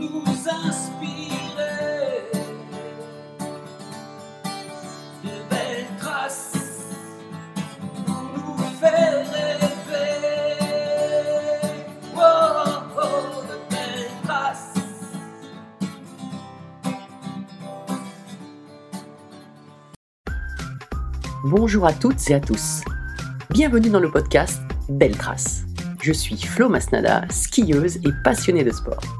nous inspirer de belles traces pour nous faire rêver. Oh, oh, de belles traces. Bonjour à toutes et à tous. Bienvenue dans le podcast Belle Trace. Je suis Flo Masnada, skieuse et passionnée de sport.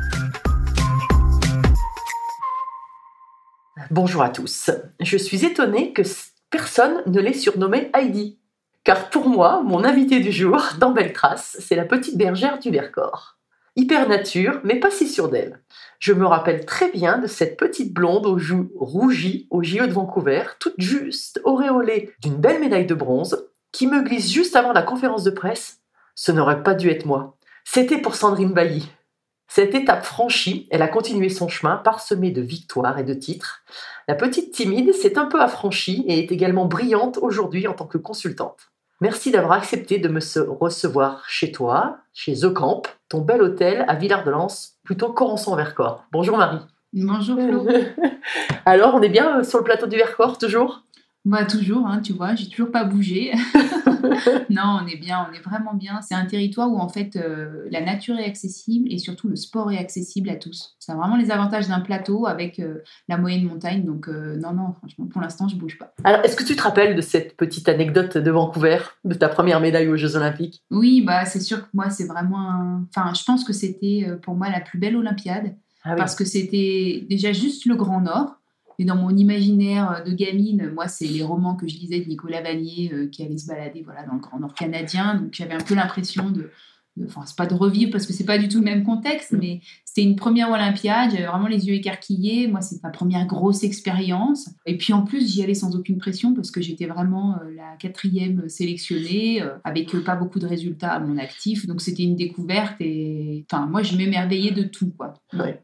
Bonjour à tous. Je suis étonnée que personne ne l'ait surnommée Heidi. Car pour moi, mon invité du jour dans Belle Trace, c'est la petite bergère du Vercors. Hyper nature, mais pas si sûre d'elle. Je me rappelle très bien de cette petite blonde aux joues rougies au JO de Vancouver, toute juste auréolée d'une belle médaille de bronze, qui me glisse juste avant la conférence de presse. Ce n'aurait pas dû être moi. C'était pour Sandrine Bailly. Cette étape franchie, elle a continué son chemin parsemé de victoires et de titres. La petite timide s'est un peu affranchie et est également brillante aujourd'hui en tant que consultante. Merci d'avoir accepté de me recevoir chez toi, chez The Camp, ton bel hôtel à Villard-de-Lans, plutôt Corançon-Vercors. Bonjour Marie. Bonjour Flo. Alors, on est bien sur le plateau du Vercors toujours? Bah toujours, hein, tu vois, j'ai toujours pas bougé. non, on est bien, on est vraiment bien. C'est un territoire où en fait euh, la nature est accessible et surtout le sport est accessible à tous. C'est vraiment les avantages d'un plateau avec euh, la moyenne montagne. Donc euh, non, non, franchement, pour l'instant, je bouge pas. Alors, est-ce que tu te rappelles de cette petite anecdote de Vancouver, de ta première médaille aux Jeux Olympiques? Oui, bah c'est sûr que moi, c'est vraiment, un- enfin, je pense que c'était pour moi la plus belle Olympiade Ah oui. parce que c'était déjà juste le Grand Nord. Et dans mon imaginaire de gamine, moi, c'est les romans que je lisais de Nicolas Vanier euh, qui allait se balader voilà, dans le Grand Nord canadien. Donc j'avais un peu l'impression de. Enfin, c'est pas de revivre parce que c'est pas du tout le même contexte, mais c'était une première Olympiade. J'avais vraiment les yeux écarquillés. Moi, c'est ma première grosse expérience. Et puis en plus, j'y allais sans aucune pression parce que j'étais vraiment euh, la quatrième sélectionnée euh, avec pas beaucoup de résultats à mon actif. Donc c'était une découverte et enfin, moi, je m'émerveillais de tout, quoi. Ouais.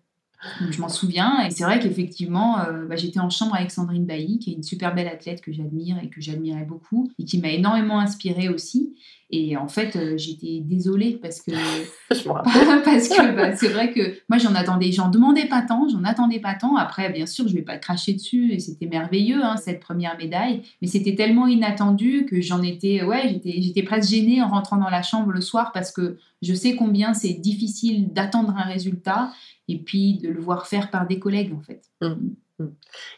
Donc, je m'en souviens. Et c'est vrai qu'effectivement, euh, bah, j'étais en chambre avec Sandrine Bailly, qui est une super belle athlète que j'admire et que j'admirais beaucoup, et qui m'a énormément inspirée aussi. Et en fait, euh, j'étais désolée parce que Je parce que bah, c'est vrai que moi j'en attendais, j'en demandais pas tant, j'en attendais pas tant. Après, bien sûr, je vais pas cracher dessus et c'était merveilleux hein, cette première médaille, mais c'était tellement inattendu que j'en étais, ouais, j'étais, j'étais presque gênée en rentrant dans la chambre le soir parce que je sais combien c'est difficile d'attendre un résultat et puis de le voir faire par des collègues en fait.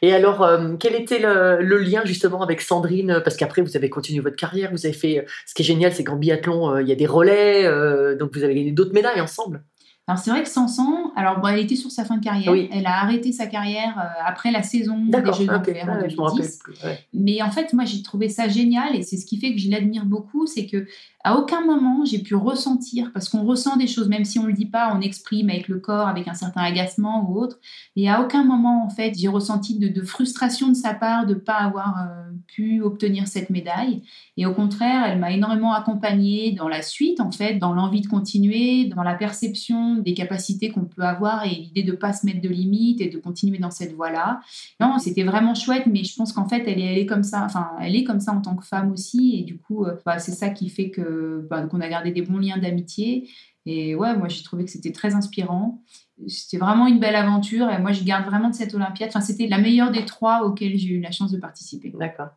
Et alors, euh, quel était le, le lien justement avec Sandrine? Parce qu'après, vous avez continué votre carrière, vous avez fait. Ce qui est génial, c'est qu'en biathlon, euh, il y a des relais, euh, donc vous avez gagné d'autres médailles ensemble. Alors c'est vrai que Sanson, alors bon, elle était sur sa fin de carrière, Oui. elle a arrêté sa carrière après la saison des. Jeux ok. d'Anvers en Ouais, je me rappelle 2010. plus. ouais. Mais en fait, moi, j'ai trouvé ça génial et c'est ce qui fait que je l'admire beaucoup, c'est que à aucun moment j'ai pu ressentir, parce qu'on ressent des choses, même si on le dit pas, on exprime avec le corps, avec un certain agacement ou autre. Et à aucun moment, en fait, j'ai ressenti de, frustration de sa part de pas avoir euh, pu obtenir cette médaille. Et au contraire, elle m'a énormément accompagnée dans la suite, en fait, dans l'envie de continuer, dans la perception des capacités qu'on peut avoir et l'idée de pas se mettre de limites et de continuer dans cette voie-là. Non, c'était vraiment chouette, mais je pense qu'en fait, elle est, elle comme ça. Enfin, elle est comme ça en tant que femme aussi, et du coup, euh, bah, c'est ça qui fait que bah, qu'on a gardé des bons liens d'amitié. Et ouais, moi, j'ai trouvé que c'était très inspirant. C'était vraiment une belle aventure, et moi, je garde vraiment de cette Olympiade. Enfin, c'était la meilleure des trois auxquelles j'ai eu la chance de participer. D'accord.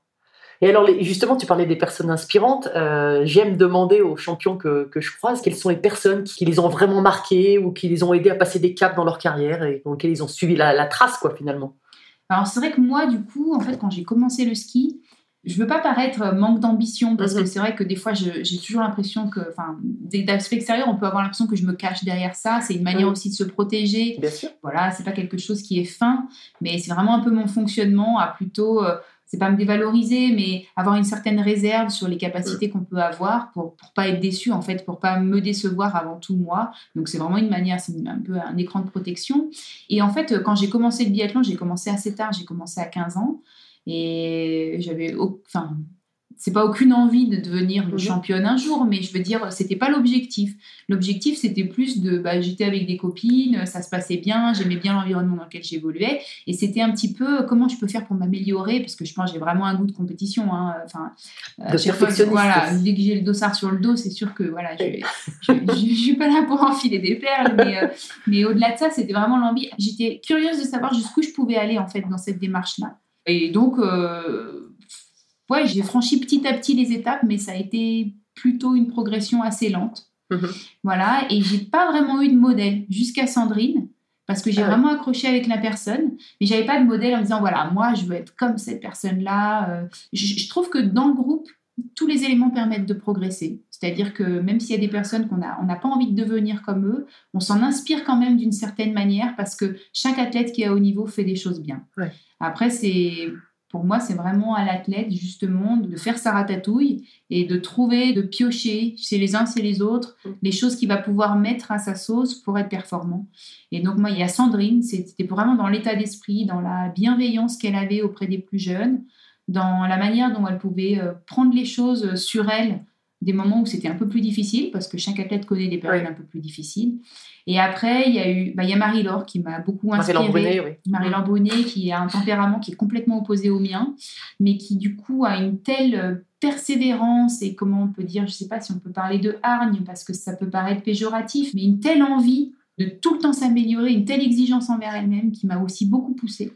Et alors, justement, tu parlais des personnes inspirantes. Euh, J'aime demander aux champions que, que je croise quelles sont les personnes qui, les ont vraiment marqués ou qui les ont aidés à passer des caps dans leur carrière et dans lesquelles ils ont suivi la, la trace, quoi, finalement. Alors c'est vrai que moi, du coup, en fait, quand j'ai commencé le ski, je veux pas paraître euh, manque d'ambition parce Mhm. que c'est vrai que des fois, j'ai toujours l'impression que, enfin, d'aspect extérieur, on peut avoir l'impression que je me cache derrière ça. C'est une manière Mhm. aussi de se protéger. Bien sûr. Voilà, c'est pas quelque chose qui est fin, mais c'est vraiment un peu mon fonctionnement à plutôt. euh, c'est pas me dévaloriser, mais avoir une certaine réserve sur les capacités qu'on peut avoir pour pour pas être déçu en fait, pour pas me décevoir avant tout moi. Donc c'est vraiment une manière, c'est un peu un écran de protection. Et en fait, quand j'ai commencé le biathlon, j'ai commencé assez tard, j'ai commencé à 15 ans et j'avais, enfin c'est pas aucune envie de devenir une Mhm. championne un jour, mais je veux dire, c'était pas l'objectif. L'objectif, c'était plus de, bah, j'étais avec des copines, ça se passait bien, j'aimais bien l'environnement dans lequel j'évoluais, et c'était un petit peu comment je peux faire pour m'améliorer, parce que je pense que j'ai vraiment un goût de compétition. hein. Enfin, euh, De chaque fois, perfectionniste voilà, dès que j'ai le dossard sur le dos, c'est sûr que voilà, je, je, je- je suis pas là pour enfiler des perles, mais, euh, mais au-delà de ça, c'était vraiment l'envie. J'étais curieuse de savoir jusqu'où je pouvais aller en fait dans cette démarche-là. Et donc, euh, ouais, j'ai franchi petit à petit les étapes, mais ça a été plutôt une progression assez lente. Mhm. Voilà, et j'ai pas vraiment eu de modèle jusqu'à Sandrine, parce que j'ai Ah vraiment accroché avec la personne, mais j'avais pas de modèle en me disant voilà, moi je veux être comme cette personne-là. Euh, Je, je trouve que dans le groupe, tous les éléments permettent de progresser. C'est-à-dire que même s'il y a des personnes qu'on a, on n'a pas envie de devenir comme eux, on s'en inspire quand même d'une certaine manière parce que chaque athlète qui est à haut niveau fait des choses bien. Ouais. Après, c'est pour moi, c'est vraiment à l'athlète justement de faire sa ratatouille et de trouver, de piocher chez les uns, chez les autres, Mm. les choses qu'il va pouvoir mettre à sa sauce pour être performant. Et donc moi, il y a Sandrine, c'était vraiment dans l'état d'esprit, dans la bienveillance qu'elle avait auprès des plus jeunes, dans la manière dont elle pouvait euh, prendre les choses sur elle, des moments où c'était un peu plus difficile, parce que chaque athlète connaît des périodes un peu plus difficiles. Et après, il y a eu, bah, il y a Marie-Laure qui m'a beaucoup inspirée. Marie Lambrunet, oui. Marie-Laure Brunet, qui a un tempérament qui est complètement opposé au mien, mais qui du coup a une telle euh, persévérance et comment on peut dire, je sais pas si on peut parler de hargne parce que ça peut paraître péjoratif, mais une telle envie de tout le temps s'améliorer, une telle exigence envers elle-même qui m'a aussi beaucoup poussée.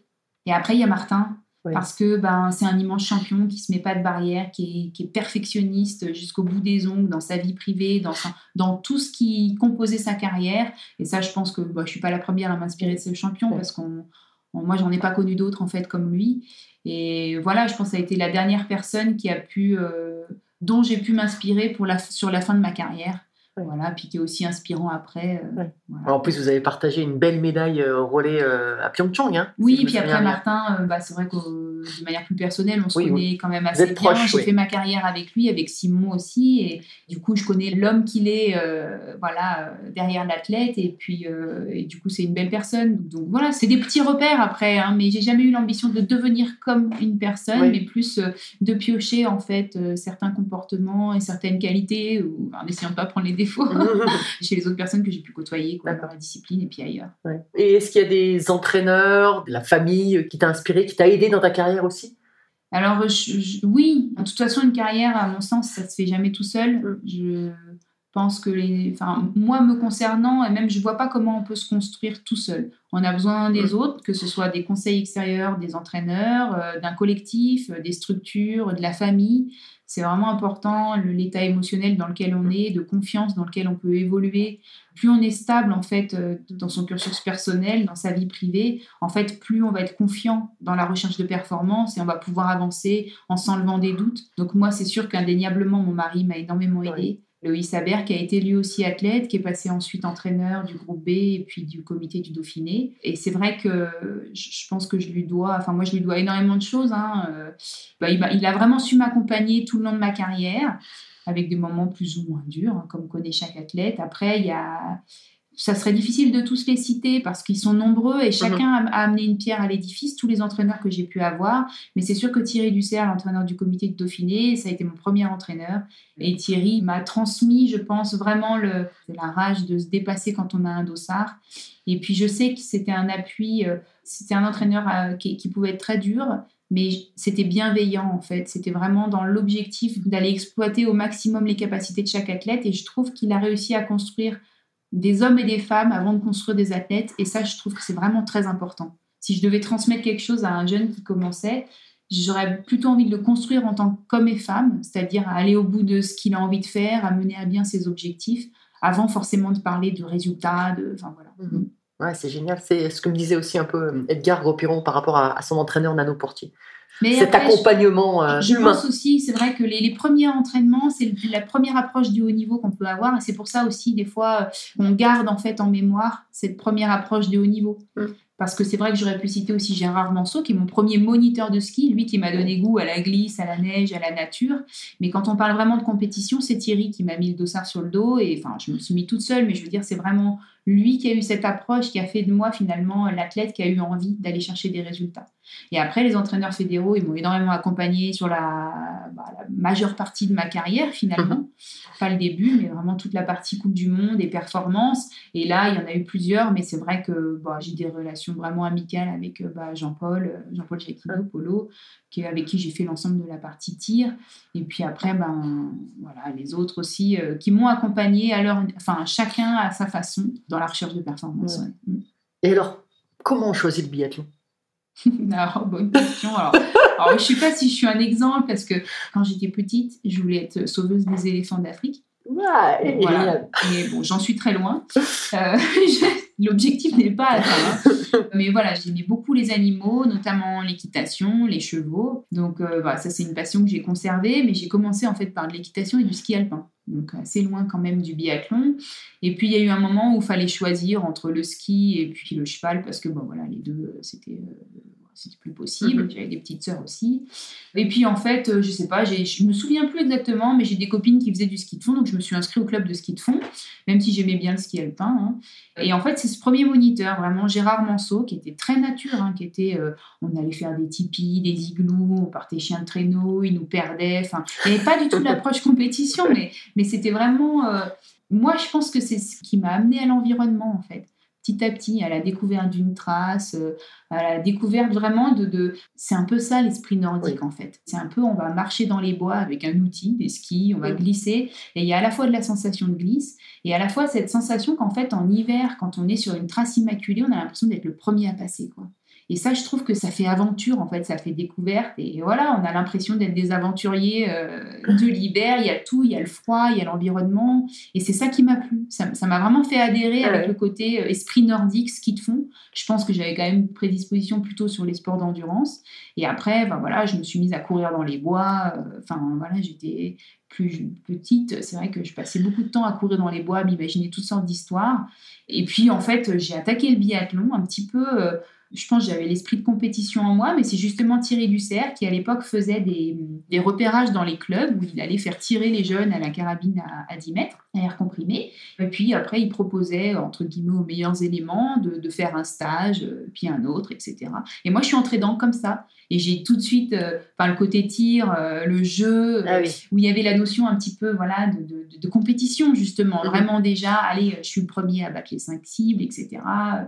Et après, il y a Martin. Oui. Parce que ben, c'est un immense champion qui se met pas de barrière, qui est, qui est perfectionniste jusqu'au bout des ongles dans sa vie privée, dans, sa- dans tout ce qui composait sa carrière. Et ça, je pense que bah, je suis pas la première à m'inspirer de ce champion parce qu'on, on- moi, j'en ai pas connu d'autres en fait comme lui. Et voilà, je pense que ça a été la dernière personne qui a pu, euh, dont j'ai pu m'inspirer pour la, sur la fin de ma carrière. Ouais. Voilà, puis qui est aussi inspirant après. euh, Ouais. voilà. En plus, vous avez partagé une belle médaille euh, au relais euh, à Pyeongchang. Hein, Oui, puis après. Martin, euh, bah, c'est vrai que euh, de manière plus personnelle, on se Oui, connaît quand même assez bien. J'ai oui. fait ma carrière avec lui, avec Simon aussi, et du coup, je connais l'homme qu'il est, euh, voilà, euh, derrière l'athlète, et puis, euh, et du coup, c'est une belle personne. Donc voilà, c'est des petits repères après, hein, mais j'ai jamais eu l'ambition de devenir comme une personne, mais plus euh, de piocher en fait certains comportements et certaines qualités, ou, en essayant de pas prendre les défauts chez les autres personnes que j'ai pu côtoyer, quoi, dans la discipline et puis ailleurs. Ouais. Et est-ce qu'il y a des entraîneurs, de la famille qui t'a inspiré, qui t'a aidé dans ta carrière? Aussi? Alors, je- je- oui, de toute façon, une carrière, à mon sens, ça se fait jamais tout seul. Mm. Je pense que, les, enfin, moi, me concernant, et même, je vois pas comment on peut se construire tout seul. On a besoin des autres, que ce soit des conseils extérieurs, des entraîneurs, euh, d'un collectif, euh, des structures, de la famille. C'est vraiment important, l'état émotionnel dans lequel on est, de confiance dans lequel on peut évoluer. Plus on est stable, en fait, euh, dans son cursus personnel, dans sa vie privée, en fait, plus on va être confiant dans la recherche de performance et on va pouvoir avancer en s'enlevant des doutes. Donc moi, c'est sûr qu'indéniablement, mon mari m'a énormément aidé. Ouais. Loïs Haber, qui a été lui aussi athlète, qui est passé ensuite entraîneur du groupe B et puis du comité du Dauphiné. Et c'est vrai que je pense que je lui dois, enfin moi je lui dois énormément de choses. hein. Euh, bah, il a vraiment su m'accompagner tout le long de ma carrière, avec des moments plus ou moins durs, hein, comme connaît chaque athlète. Après, il y a ça serait difficile de tous les citer parce qu'ils sont nombreux et chacun a, a amené une pierre à l'édifice, tous les entraîneurs que j'ai pu avoir. Mais c'est sûr que Thierry Dussert, l'entraîneur du comité de Dauphiné, ça a été mon premier entraîneur. Et Thierry m'a transmis, je pense, vraiment le, la rage de se dépasser quand on a un dossard. Et puis je sais que c'était un appui, euh, c'était un entraîneur euh, qui, qui pouvait être très dur, mais c'était bienveillant en fait. C'était vraiment dans l'objectif d'aller exploiter au maximum les capacités de chaque athlète. Et je trouve qu'il a réussi à construire des hommes et des femmes avant de construire des athlètes. Et ça, je trouve que c'est vraiment très important. Si je devais transmettre quelque chose à un jeune qui commençait, j'aurais plutôt envie de le construire en tant qu'homme et femme, c'est-à-dire à aller au bout de ce qu'il a envie de faire, à mener à bien ses objectifs, avant forcément de parler de résultats, de... Voilà. Mhm. Ouais, c'est génial. C'est ce que me disait aussi un peu euh, Edgar Gaupiron par rapport à, à son entraîneur Nano Portier. Mais cet après, je- accompagnement euh, Je humain. pense aussi, c'est vrai que les, les premiers entraînements, c'est la première approche du haut niveau qu'on peut avoir. Et c'est pour ça aussi, des fois, euh, on garde en fait en mémoire cette première approche du haut niveau. Mm. Parce que c'est vrai que j'aurais pu citer aussi Gérard Manceau, qui est mon premier moniteur de ski, lui qui m'a donné goût à la glisse, à la neige, à la nature. Mais quand on parle vraiment de compétition, c'est Thierry qui m'a mis le dossard sur le dos. Et enfin, je me suis mis toute seule, mais je veux dire, c'est vraiment lui qui a eu cette approche, qui a fait de moi finalement l'athlète qui a eu envie d'aller chercher des résultats. Et après, les entraîneurs fédéraux, ils m'ont énormément accompagné sur la, bah, la majeure partie de ma carrière, finalement. Pas le début, mais vraiment toute la partie Coupe du Monde et performance. Et là, il y en a eu plusieurs, mais c'est vrai que bah, j'ai des relations vraiment amicales avec euh, bah, Jean-Paul, euh, Jean-Paul Jacquido, Polo, qui, avec qui j'ai fait l'ensemble de la partie tir. Et puis après, ben, voilà, les autres aussi, euh, qui m'ont accompagné à leur, enfin, chacun à sa façon dans la recherche de performance. Ouais. ouais. Et alors, comment on choisit le biathlon? Alors, bonne question. Alors, alors, je ne sais pas si je suis un exemple parce que quand j'étais petite, je voulais être sauveuse des éléphants d'Afrique. Ouais, Voilà. Mais bon, j'en suis très loin. Euh, je- L'objectif n'est pas atteint. hein. Mais voilà, j'aimais beaucoup les animaux, notamment l'équitation, les chevaux. Donc euh, voilà, ça c'est une passion que j'ai conservée. Mais j'ai commencé en fait par de l'équitation et du ski alpin. Donc assez loin quand même du biathlon. Et puis il y a eu un moment où il fallait choisir entre le ski et puis le cheval parce que bon voilà, les deux euh, c'était euh, c'était plus possible. Mhm. J'avais des petites sœurs aussi. Et puis en fait, euh, je sais pas, je me souviens plus exactement, mais j'ai des copines qui faisaient du ski de fond, donc je me suis inscrite au club de ski de fond, même si j'aimais bien le ski alpin. hein. Et en fait, c'est ce premier moniteur, vraiment Gérard Manceau, qui était très nature, hein, qui était, euh, on allait faire des tipis, des igloos, on partait chien de traîneau, il nous perdait. Enfin, il n'y avait pas du tout l'approche compétition, mais, mais c'était vraiment. euh, moi, je pense que c'est ce qui m'a amené à l'environnement, en fait. Petit à petit, à la découverte d'une trace, euh, à la découverte vraiment de. de... C'est un peu ça l'esprit nordique, en fait. C'est un peu, on va marcher dans les bois avec un outil, des skis, on va Oui. glisser, et il y a à la fois de la sensation de glisse, et à la fois cette sensation qu'en fait, en hiver, quand on est sur une trace immaculée, on a l'impression d'être le premier à passer, quoi. Et ça, je trouve que ça fait aventure, en fait, ça fait découverte. Et voilà, on a l'impression d'être des aventuriers euh, de l'hiver. Il y a tout, il y a le froid, il y a l'environnement. Et c'est ça qui m'a plu. Ça ça m'a vraiment fait adhérer Ouais. avec le côté euh, esprit nordique, ski de fond. Je pense que j'avais quand même une prédisposition plutôt sur les sports d'endurance. Et après, ben voilà, je me suis mise à courir dans les bois. Euh, Enfin, voilà, j'étais plus petite. C'est vrai que je passais beaucoup de temps à courir dans les bois, à m'imaginer toutes sortes d'histoires. Et puis, en fait, j'ai attaqué le biathlon un petit peu. Je pense que j'avais l'esprit de compétition en moi, mais c'est justement Thierry Dussert qui, à l'époque, faisait des, repérages dans les clubs où il allait faire tirer les jeunes à la carabine à, à 10 mètres, air comprimé. Et puis après, il proposait, entre guillemets, aux meilleurs éléments de, de faire un stage, euh, puis un autre, etc. Et moi, je suis entrée dedans comme ça. Et j'ai tout de suite, euh, enfin, le côté tir, euh, le jeu, Ah oui. où il y avait la notion un petit peu voilà, de, de- de- de compétition, justement. Mhm. Vraiment déjà, allez, je suis le premier à battre les cinq cibles, etc.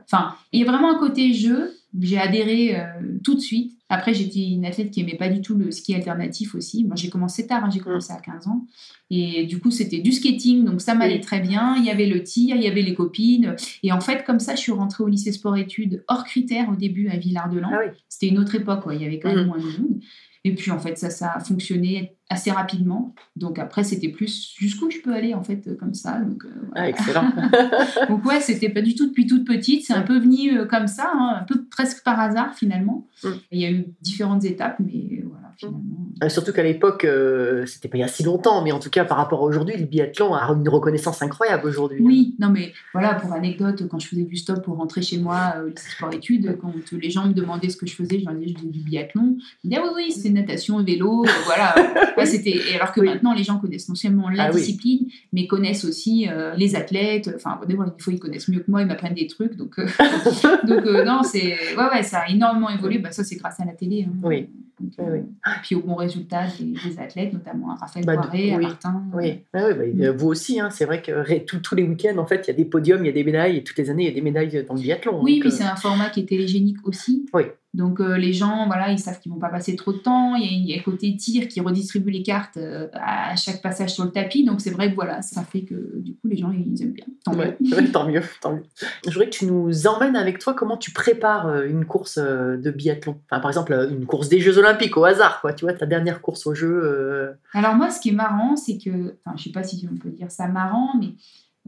Enfin, il y a vraiment un côté jeu. J'ai adhéré euh, tout de suite. Après, j'étais une athlète qui aimait pas du tout le ski alternatif aussi. Moi, j'ai commencé tard, hein, j'ai commencé à 15 ans. Et du coup, c'était du skating, donc ça m'allait Oui. très bien. Il y avait le tir, il y avait les copines. Et en fait, comme ça, je suis rentrée au lycée sport-études hors critères au début à Villard-de-Lans. Ah oui. C'était une autre époque, quoi. il y avait quand même Mhm. moins de monde. Et puis en fait, ça, ça a fonctionné assez rapidement. Donc après, c'était plus jusqu'où je peux aller en fait, euh, comme ça. Donc, euh, voilà. Ah, excellent. Donc ouais, c'était pas du tout depuis toute petite. C'est un peu venu euh, comme ça, hein, un peu presque par hasard finalement. Mm. Il y a eu différentes étapes, mais voilà, finalement. Euh, Surtout qu'à l'époque, euh, c'était pas il y a si longtemps, mais en tout cas par rapport à aujourd'hui, le biathlon a une reconnaissance incroyable aujourd'hui. Oui, non mais voilà, pour anecdote, quand je faisais du stop pour rentrer chez moi euh, au lycée sport-études, quand les gens me demandaient ce que je faisais, je leur disais je faisais du biathlon. Ils me disaient ah oui, oui, c'est natation, vélo, euh, voilà. Ouais, c'était... Alors que Oui. maintenant, les gens connaissent non seulement la Ah oui. discipline, mais connaissent aussi euh, les athlètes. Enfin, des fois, ils connaissent mieux que moi, ils m'apprennent des trucs. Donc, euh, donc non, c'est... Ouais, ouais, ça a énormément évolué. Bah, ça, c'est grâce à la télé. hein. Oui. Oui, euh, oui. Et puis au bon résultat des, des athlètes, notamment à Raphaël Bah, Poiré, à oui, Martin. Oui, Ah oui, bah, euh, vous aussi, hein, c'est vrai que tous les week-ends, en fait, il y a des podiums, il y a des médailles, et toutes les années, il y a des médailles dans le biathlon. Oui, donc, puis euh, c'est un format qui est télégénique aussi. Oui. Donc euh, les gens, voilà, ils savent qu'ils vont pas passer trop de temps. Il y a, côté tir qui redistribue les cartes euh, à chaque passage sur le tapis. Donc c'est vrai que voilà, ça fait que du coup les gens ils aiment bien. Tant mieux. Ouais, tant mieux, tant mieux. Je voudrais que tu nous emmènes avec toi comment tu prépares euh, une course de biathlon? Enfin, par exemple, une course des Jeux Olympiques au hasard, quoi. Tu vois, ta dernière course aux Jeux. euh, Alors moi, ce qui est marrant, c'est que, enfin, je sais pas si on peut dire ça marrant, mais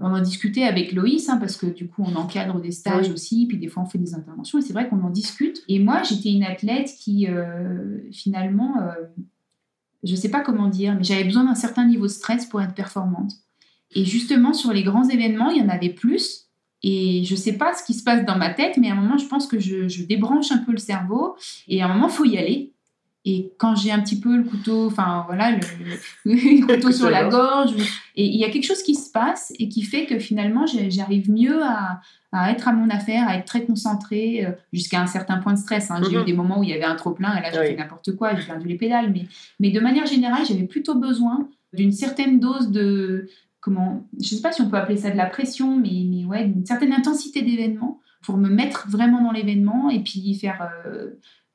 On en discutait avec Loïs, hein, parce que du coup, on encadre des stages Oui. aussi, puis des fois, on fait des interventions, et c'est vrai qu'on en discute. Et moi, j'étais une athlète qui, euh, finalement, euh, je sais pas comment dire, mais j'avais besoin d'un certain niveau de stress pour être performante. Et justement, sur les grands événements, il y en avait plus. Et je sais pas ce qui se passe dans ma tête, mais à un moment, je pense que je, je débranche un peu le cerveau. Et à un moment, faut y aller. Et quand j'ai un petit peu le couteau, enfin voilà, le, le- le couteau sur la gorge, et il y a quelque chose qui se passe et qui fait que finalement, j'arrive mieux à, à être à mon affaire, à être très concentrée, euh, jusqu'à un certain point de stress. hein. J'ai eu des moments où il y avait un trop-plein, et là, j'ai Oui. fait n'importe quoi, j'ai perdu les pédales. Mais, mais de manière générale, j'avais plutôt besoin d'une certaine dose de, comment, je sais pas si on peut appeler ça de la pression, mais, mais ouais, d'une certaine intensité d'événement pour me mettre vraiment dans l'événement et puis faire euh,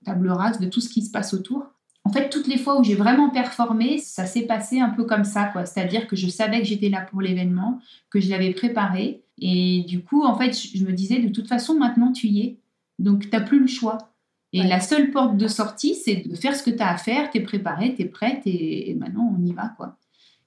table rase de tout ce qui se passe autour. En fait, toutes les fois où j'ai vraiment performé, ça s'est passé un peu comme ça, quoi. C'est-à-dire que je savais que j'étais là pour l'événement, que je l'avais préparé. Et du coup, en fait, je me disais, de toute façon, maintenant, tu y es. Donc, tu n'as plus le choix. Et Ouais. la seule porte de sortie, c'est de faire ce que tu as à faire. Tu es préparé, tu es prête et, et maintenant, on y va, quoi.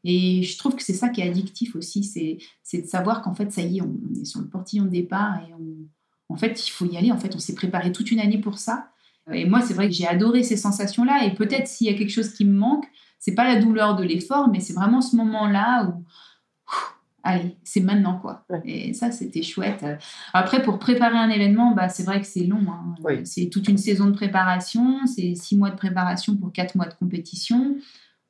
Et je trouve que c'est ça qui est addictif aussi, c'est c'est de savoir qu'en fait, ça y est, on est sur le portillon de départ et on, en fait, il faut y aller. En fait, on s'est préparé toute une année pour ça. Et moi, c'est vrai que j'ai adoré ces sensations-là. Et peut-être s'il y a quelque chose qui me manque, c'est pas la douleur de l'effort, mais c'est vraiment ce moment-là où, allez, c'est maintenant quoi. Ouais. Et ça, c'était chouette. Après, pour préparer un événement, bah, c'est vrai que c'est long. hein. Oui. C'est toute une saison de préparation, c'est six mois de préparation pour quatre mois de compétition.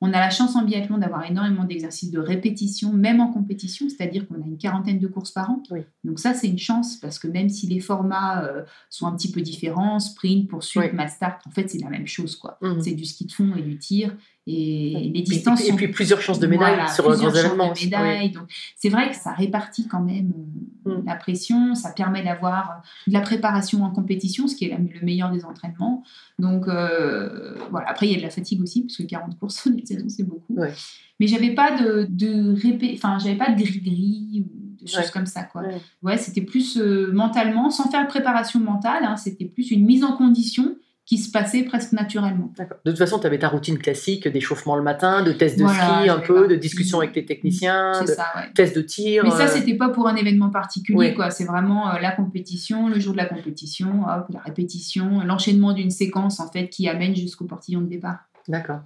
On a la chance en biathlon d'avoir énormément d'exercices de répétition, même en compétition, c'est-à-dire qu'on a une quarantaine de courses par an. Oui. Donc ça, c'est une chance parce que même si les formats euh, sont un petit peu différents, sprint, poursuite, Oui. mass start, en fait, c'est la même chose. quoi. Mhm. C'est du ski de fond et du tir. Et les distances et sont puis plusieurs chances de médailles voilà, sur un plusieurs grand chances événement de aussi, médailles. Donc, c'est vrai que ça répartit quand même euh. La pression, ça permet d'avoir euh, de la préparation en compétition, ce qui est la- le meilleur des entraînements. Donc, euh, voilà. Après, il y a de la fatigue aussi, parce que 40 courses en une saison, c'est beaucoup. Ouais. Mais j'avais pas de, de répé- enfin, j'avais pas de gris-gris ou de choses Ouais. comme ça, quoi. Ouais. Ouais, c'était plus euh, mentalement, sans faire de préparation mentale, hein, c'était plus une mise en condition qui se passait presque naturellement. De toute façon, tu avais ta routine classique d'échauffement le matin, de tests de Voilà, ski un peu, pas- de discussion avec les techniciens, de ça, ouais. tests de tir. Mais ça, euh, c'était pas pour un événement particulier, Ouais. quoi. C'est vraiment euh, la compétition, le jour de la compétition, hop, la répétition, l'enchaînement d'une séquence, en fait, qui amène jusqu'au portillon de départ. D'accord.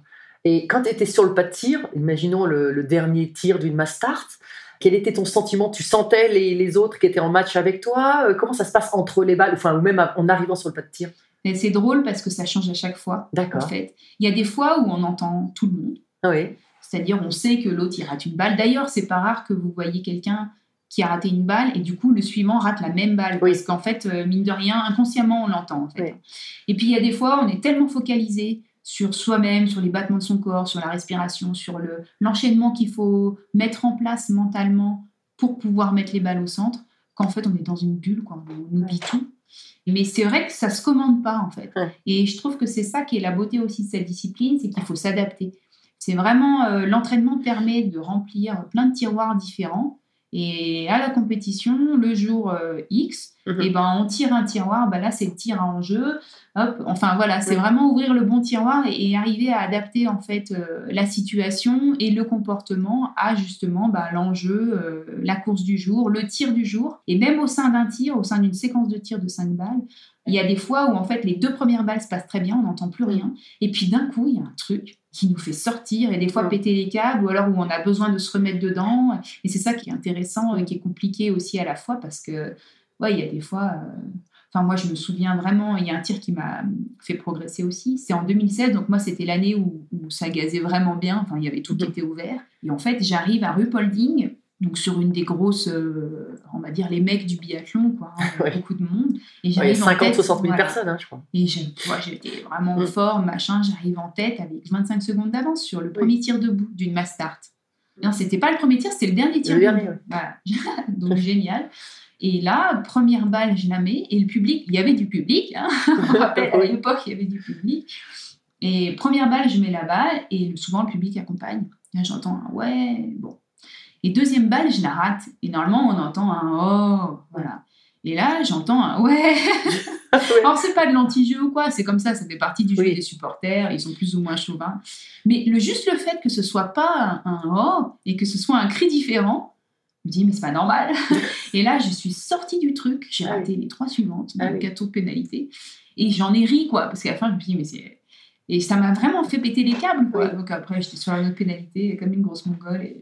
Et quand tu étais sur le pas de tir, imaginons le, le dernier tir d'une mass start, quel était ton sentiment? Tu sentais les, les autres qui étaient en match avec toi? Euh, Comment ça se passe entre les balles, enfin, ou même en arrivant sur le pas de tir? Et c'est drôle parce que ça change à chaque fois, en D'accord. fait. Il y a des fois où on entend tout le monde. Ah oui. C'est-à-dire, on sait que l'autre, il rate une balle. D'ailleurs, c'est pas rare que vous voyez quelqu'un qui a raté une balle et du coup, le suivant rate la même balle. Oui. Parce qu'en fait, euh, mine de rien, inconsciemment, on l'entend. En fait. Oui. Et puis, il y a des fois, on est tellement focalisé sur soi-même, sur les battements de son corps, sur la respiration, sur le- l'enchaînement qu'il faut mettre en place mentalement pour pouvoir mettre les balles au centre, qu'en fait, on est dans une bulle, quoi. on oublie tout. Mais c'est vrai que ça se commande pas, en fait. Ouais. Et je trouve que c'est ça qui est la beauté aussi de cette discipline, c'est qu'il faut s'adapter. C'est vraiment euh, l'entraînement permet de remplir plein de tiroirs différents. Et à la compétition, le jour euh, X, Mhm. et ben on tire un tiroir. Ben là, c'est le tir à enjeu. Hop, enfin voilà, c'est vraiment ouvrir le bon tiroir et, et arriver à adapter en fait euh, la situation et le comportement à justement ben, l'enjeu, euh, la course du jour, le tir du jour. Et même au sein d'un tir, au sein d'une séquence de tir de 5 balles, il y a des fois où en fait les deux premières balles se passent très bien, on n'entend plus rien. Et puis d'un coup, il y a un truc qui nous fait sortir et des fois péter les câbles ou alors où on a besoin de se remettre dedans. Et c'est ça qui est intéressant et qui est compliqué aussi à la fois parce que, ouais, il y a des fois. euh, Enfin, moi, je me souviens vraiment, il y a un tir qui m'a fait progresser aussi. C'est en 2016, donc moi, c'était l'année où, où ça gazait vraiment bien. Enfin, il y avait tout qui Mhm. était ouvert. Et en fait, j'arrive à Rupolding, donc sur une des grosses, euh, on va dire, les mecs du biathlon, quoi. hein, Ouais. Beaucoup de monde. Et Ouais, il y a j'arrive en 50, tête, 60 000 voilà. personnes, hein, je crois. Et j'étais vraiment Mm. fort, machin. J'arrive en tête avec 25 secondes d'avance sur le premier tir debout d'une mass start. Non, c'était pas le premier tir, c'était le dernier tir Le debout. dernier, ouais. Voilà. Donc génial. Et là, première balle, je la mets. Et le public, il y avait du public. Hein. Me rappelle, à Oui. l'époque, il y avait du public. Et première balle, je mets la balle. Et souvent, le public accompagne. Là, j'entends ouais, bon. Et deuxième balle, je la rate. Et normalement, on entend un oh, voilà. Et là, j'entends un ouais. Alors, c'est pas de l'anti-jeu ou quoi, c'est comme ça, ça fait partie du jeu Oui. des supporters, ils sont plus ou moins chauvins. Mais le juste le fait que ce soit pas un, un oh et que ce soit un cri différent, Je me dis, mais c'est pas normal. et là, je suis sortie du truc. J'ai Ah oui. raté les trois suivantes, Ah donc oui. de pénalité. Et j'en ai ri, quoi, parce qu'à la fin, je me dis, mais c'est. Et ça m'a vraiment fait péter les câbles, quoi. Donc après, j'étais sur la pénalité, comme une grosse mongole. Et...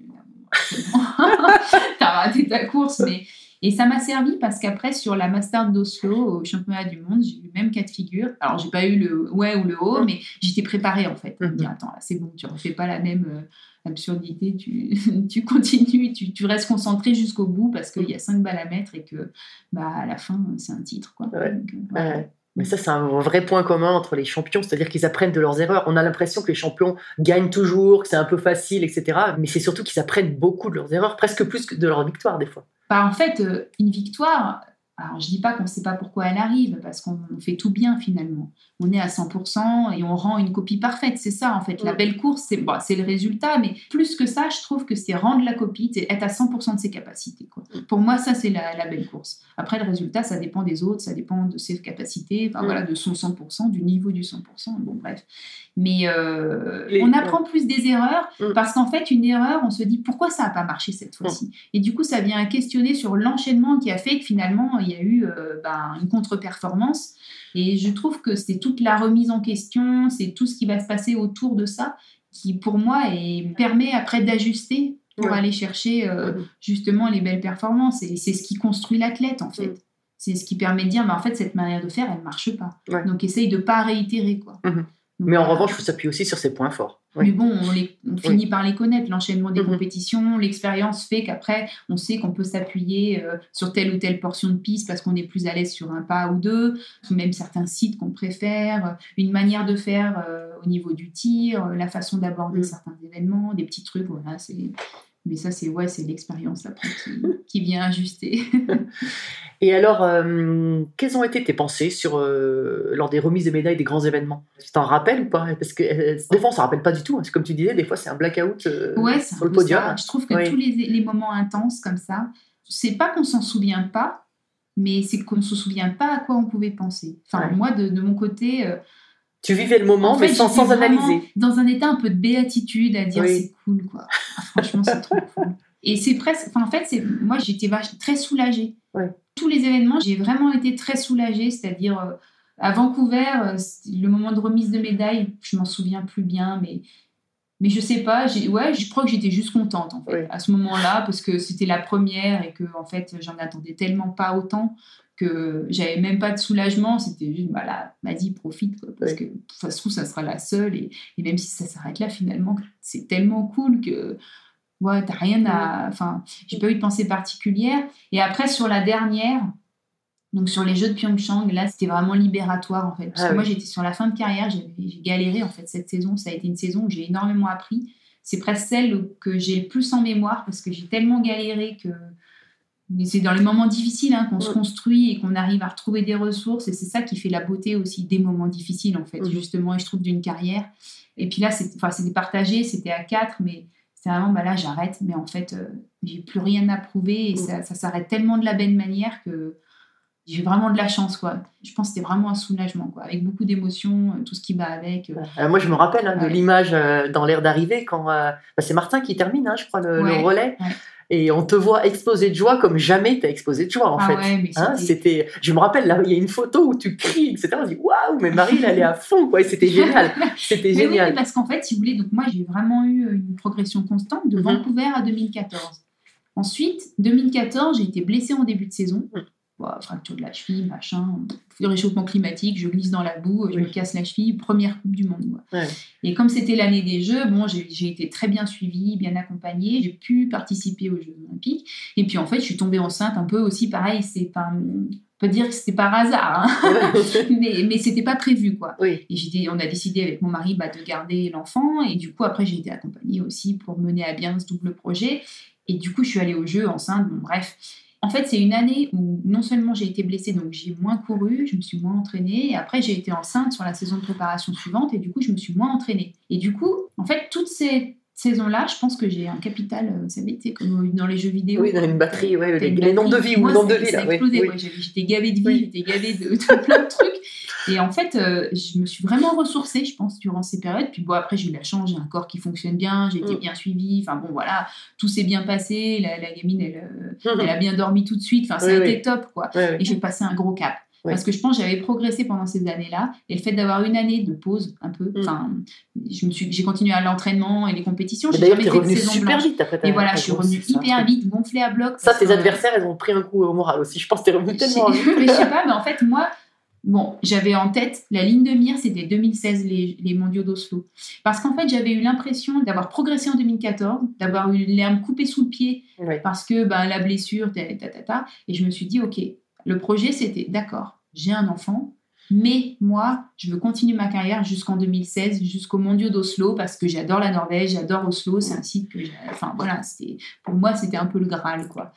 T'as raté ta course, mais. Et ça m'a servi parce qu'après, sur la Master d'Oslo, au championnat du monde, j'ai eu le même cas de figure. Alors, j'ai pas eu le ouais ou le haut, Mhm. mais j'étais préparée en fait. Me Mhm. dire, attends, là, c'est bon, tu refais pas la même euh, absurdité, tu, tu continues, tu, tu restes concentré jusqu'au bout parce qu'il y a cinq balles à mettre et que bah, à la fin, c'est un titre. Quoi. Ouais. Donc, euh. Ouais. Mais ça, c'est un vrai point commun entre les champions, c'est-à-dire qu'ils apprennent de leurs erreurs. On a l'impression que les champions gagnent toujours, que c'est un peu facile, etc. Mais c'est surtout qu'ils apprennent beaucoup de leurs erreurs, presque plus que de leurs victoires, des fois. Bah, en fait, euh, une victoire, alors je dis pas qu'on ne sait pas pourquoi elle arrive, parce qu'on on fait tout bien finalement. On est à 100% et on rend une copie parfaite. C'est ça, en fait. La belle course, c'est bon, c'est le résultat, mais plus que ça, je trouve que c'est rendre la copie, c'est être à 100% de ses capacités. Quoi. Mm. Pour moi, ça, c'est la, la belle course. Après, le résultat, ça dépend des autres, ça dépend de ses capacités, Mm. voilà, de son 100%, du niveau du 100%. Bon, bref. Mais euh, Les- on apprend plus des erreurs Mm. parce qu'en fait, une erreur, on se dit pourquoi ça n'a pas marché cette fois-ci? Et du coup, ça vient questionner sur l'enchaînement qui a fait que finalement, il y a eu euh, ben, une contre-performance. Et je trouve que c'est toute la remise en question, c'est tout ce qui va se passer autour de ça qui, pour moi, est- permet après d'ajuster pour Ouais. aller chercher euh, justement les belles performances. Et c'est ce qui construit l'athlète, en fait. Mhm. C'est ce qui permet de dire, bah, en fait, cette manière de faire, elle ne marche pas. Donc, essaye de ne pas réitérer. Quoi. Mais en revanche, il faut s'appuyer aussi sur ses points forts. Oui. Mais bon, on, les- on finit par les connaître, l'enchaînement des Mhm. compétitions, l'expérience fait qu'après, on sait qu'on peut s'appuyer euh, sur telle ou telle portion de piste parce qu'on est plus à l'aise sur un pas ou deux, même certains sites qu'on préfère, une manière de faire euh, au niveau du tir, euh, la façon d'aborder Mhm. certains événements, des petits trucs, voilà, c'est... Mais ça, c'est ouais, c'est l'expérience après qui, qui vient ajuster. Et alors, euh, quelles ont été tes pensées sur, euh, lors des remises des médailles des grands événements? Tu t'en rappelles ou pas? Parce que euh, des fois, on s'en rappelle pas du tout. hein. Comme tu disais, des fois, c'est un blackout Ouais, sur le podium. ça. Je trouve que Oui. tous les, les moments intenses comme ça, c'est pas qu'on s'en souvient pas, mais c'est qu'on ne se souvient pas à quoi on pouvait penser. Enfin, Ouais. moi, de, de mon côté, Tu vivais le moment, en fait, mais sans, sans analyser. Dans un état un peu de béatitude, à dire Oui. c'est cool, quoi. Ah, franchement, c'est trop cool. Et c'est presque. Enfin, en fait, c'est moi, j'étais très soulagée. Ouais. Tous les événements, j'ai vraiment été très soulagée, c'est-à-dire. euh, à Vancouver, euh, le moment de remise de médaille, je m'en souviens plus bien, mais mais je sais pas, ouais, je crois que j'étais juste contente en fait Oui. à ce moment-là parce que c'était la première et que en fait j'en attendais tellement pas autant que j'avais même pas de soulagement, c'était juste bah là, vas-y profite quoi, parce que ça se trouve ça sera la seule et, et même si ça s'arrête là finalement c'est tellement cool que ouais t'as rien à, enfin j'ai pas eu de pensée particulière et après sur la dernière donc sur les Jeux de Pyeongchang, là, c'était vraiment libératoire en fait. Parce Ah que moi, j'étais sur la fin de carrière, j'ai galéré en fait cette saison. Ça a été une saison où j'ai énormément appris. C'est presque celle que j'ai le plus en mémoire parce que j'ai tellement galéré que mais c'est dans les moments difficiles hein, qu'on se construit et qu'on arrive à retrouver des ressources. Et c'est ça qui fait la beauté aussi des moments difficiles en fait, Mhm. justement, et je trouve d'une carrière. Et puis là, c'était partagé, c'était à quatre, mais c'est vraiment, bah là, j'arrête. Mais en fait, euh, j'ai plus rien à prouver et Mhm. ça, ça s'arrête tellement de la belle manière que j'ai vraiment de la chance, quoi. Je pense que c'était vraiment un soulagement, quoi, avec beaucoup d'émotions, euh, tout ce qui va avec. euh. Euh, moi, je me rappelle hein, de Ouais. l'image euh, dans l'air d'arrivée quand euh, bah, c'est Martin qui termine, hein, je crois, le, relais. ouais. Et on te voit exploser de joie comme jamais t'as explosé de joie, en ah fait. ouais, Hein, c'était- je me rappelle, là, il y a une photo où tu cries, etc. On dit waouh, mais Marie, elle est à fond, quoi. Et c'était génial. C'était Mais oui, génial. mais parce qu'en fait, si vous voulez, donc moi, j'ai vraiment eu euh, une progression constante de Mhm. Vancouver à 2014. Ensuite, 2014, j'ai été blessée en début de saison. Fracture de la cheville, machin, le réchauffement climatique, je glisse dans la boue, je Oui. me casse la cheville, première Coupe du Monde. Ouais. Et comme c'était l'année des Jeux, bon, j'ai été très bien suivie, bien accompagnée, j'ai pu participer aux Jeux Olympiques. Et puis en fait, je suis tombée enceinte un peu aussi, pareil, c'est pas, on peut dire que c'était par hasard, hein. mais, mais c'était pas prévu, quoi. oui. Et on a décidé avec mon mari bah, de garder l'enfant. Et du coup, après, j'ai été accompagnée aussi pour mener à bien ce double projet. Et du coup, je suis allée au jeu enceinte. Bon, bref. En fait, c'est une année où non seulement j'ai été blessée, donc j'ai moins couru, je me suis moins entraînée. Et après, j'ai été enceinte sur la saison de préparation suivante. Et du coup, je me suis moins entraînée. Et du coup, en fait, toutes ces saisons-là, je pense que j'ai un capital, euh, ça avait été comme dans les jeux vidéo. Oui, dans une batterie, ouais, les, une les nombres de batterie. vie ou le nombre de vie, ça là. oui, explosé, oui. J'étais gavée de vie, Oui. j'étais gavée de, de plein de trucs. Et en fait, euh, je me suis vraiment ressourcée, je pense, durant ces périodes. Puis bon, après, j'ai eu la chance, j'ai un corps qui fonctionne bien, j'ai été Mm. bien suivie. Enfin bon, voilà, tout s'est bien passé. La, la gamine, elle, euh, Mhm. elle a bien dormi tout de suite. Enfin, ça Oui, a oui. été top, quoi. Et j'ai passé un gros cap. Parce que je pense que j'avais progressé pendant ces années-là. Et le fait d'avoir une année de pause, un peu, Mm. enfin, je me suis, j'ai continué à l'entraînement et les compétitions. D'ailleurs, jamais t'es fait de revenu saison super blanche. vite après ta Et voilà, je suis revenue ça. hyper vite, gonflée à bloc. Ça, tes que- adversaires, elles ont pris un coup au moral aussi. Je pense que t'es revenu je tellement mais je sais pas, mais en fait, moi, bon, j'avais en tête la ligne de mire, c'était 2016, les, les mondiaux d'Oslo. Parce qu'en fait, j'avais eu l'impression d'avoir progressé en 2014, d'avoir eu l'herbe coupée sous le pied parce que ben, la blessure, ta, ta, ta, ta. Et je me suis dit, OK, le projet, c'était d'accord, j'ai un enfant, mais moi, je veux continuer ma carrière jusqu'en 2016, jusqu'aux mondiaux d'Oslo, parce que j'adore la Norvège, j'adore Oslo, c'est un site que. Enfin, voilà, pour moi, c'était un peu le Graal, quoi.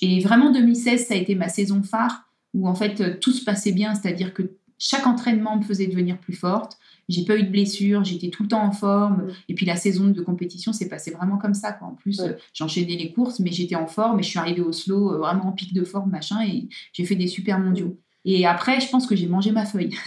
Et vraiment, 2016, ça a été ma saison phare, où en fait, euh, tout se passait bien, c'est-à-dire que chaque entraînement me faisait devenir plus forte. J'ai pas eu de blessure, j'étais tout le temps en forme. Et puis la saison de compétition s'est passée vraiment comme ça. Quoi. En plus, Ouais. euh, j'enchaînais les courses, mais j'étais en forme et je suis arrivée au slow euh, vraiment en pic de forme, machin, et j'ai fait des super mondiaux. Et après, je pense que j'ai mangé ma feuille.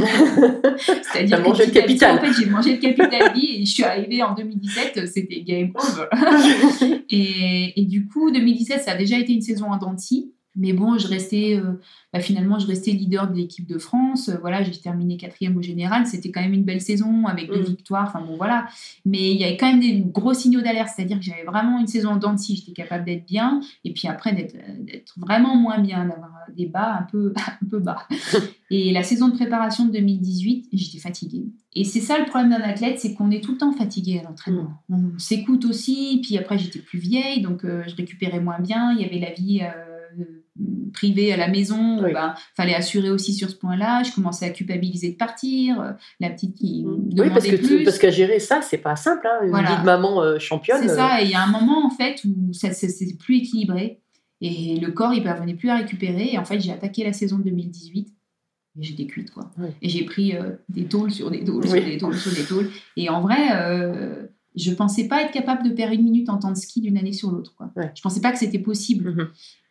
C'est-à-dire que mangé le capital. En fait, j'ai mangé le capital vie et je suis arrivée en 2017, euh, c'était game over. et, et du coup, 2017, ça a déjà été une saison en dents de scie. Mais bon, je restais, euh, bah, finalement, je restais leader de l'équipe de France. Euh, voilà, j'ai terminé quatrième au général. C'était quand même une belle saison avec deux Mm. victoires. Enfin bon, voilà. Mais il y avait quand même des gros signaux d'alerte. C'est-à-dire que j'avais vraiment une saison en dents de scie. J'étais capable d'être bien. Et puis après, d'être euh, d'être vraiment moins bien, d'avoir des bas un peu, un peu bas. Et la saison de préparation de 2018, j'étais fatiguée. Et c'est ça le problème d'un athlète, c'est qu'on est tout le temps fatigué à l'entraînement. On s'écoute aussi, puis après j'étais plus vieille, donc euh, je récupérais moins bien. Il y avait la vie euh, privée à la maison, Oui. ben, fallait assurer aussi sur ce point-là. Je commençais à culpabiliser de partir, euh, la petite qui Oui, demandait parce que, plus. parce qu'à gérer ça, c'est pas simple. Hein. Une Voilà. vie de maman euh, championne. C'est euh, ça, et il y a un moment en fait où ça ça- c'est plus équilibré et le corps il parvenait plus à récupérer. Et en fait, j'ai attaqué la saison 2018 et j'étais cuite quoi. Et j'ai pris euh, des tôles sur des tôles, Oui. sur des tôles, sur des tôles. Et en vrai, euh, je pensais pas être capable de perdre une minute en temps de ski d'une année sur l'autre. quoi. Ouais. Je pensais pas que c'était possible. Mhm.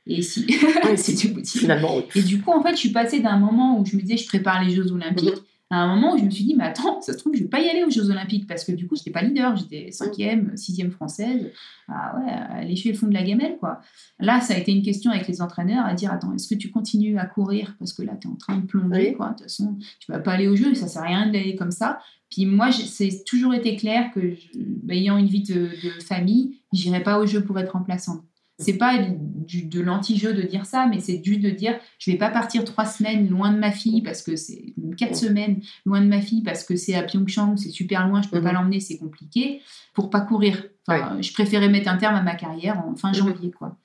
Et si, c'était possible. Finalement, oui. Et du coup, en fait, je suis passée d'un moment où je me disais, je prépare les Jeux Olympiques, à un moment où je me suis dit, mais attends, ça se trouve, je vais pas y aller aux Jeux Olympiques parce que du coup, j'étais pas leader, j'étais cinquième, sixième française. Ah ouais, à lécher le fond de la gamelle, quoi. Là, ça a été une question avec les entraîneurs à dire, attends, est-ce que tu continues à courir parce que là, tu es en train de plonger, Oui. quoi. De toute façon, tu vas pas aller aux Jeux, ça sert à rien d'aller comme ça. Puis moi, c'est toujours été clair que, je- bah, ayant une vie de, de famille, j'irai pas aux Jeux pour être remplaçante. C'est pas du, de l'anti-jeu de dire ça, mais c'est juste de dire je vais pas partir trois semaines loin de ma fille parce que c'est quatre semaines loin de ma fille parce que c'est à Pyeongchang, c'est super loin, je peux pas Mhm. l'emmener, c'est compliqué pour pas courir. Enfin, Je préférais mettre un terme à ma carrière en fin Mhm. janvier, quoi.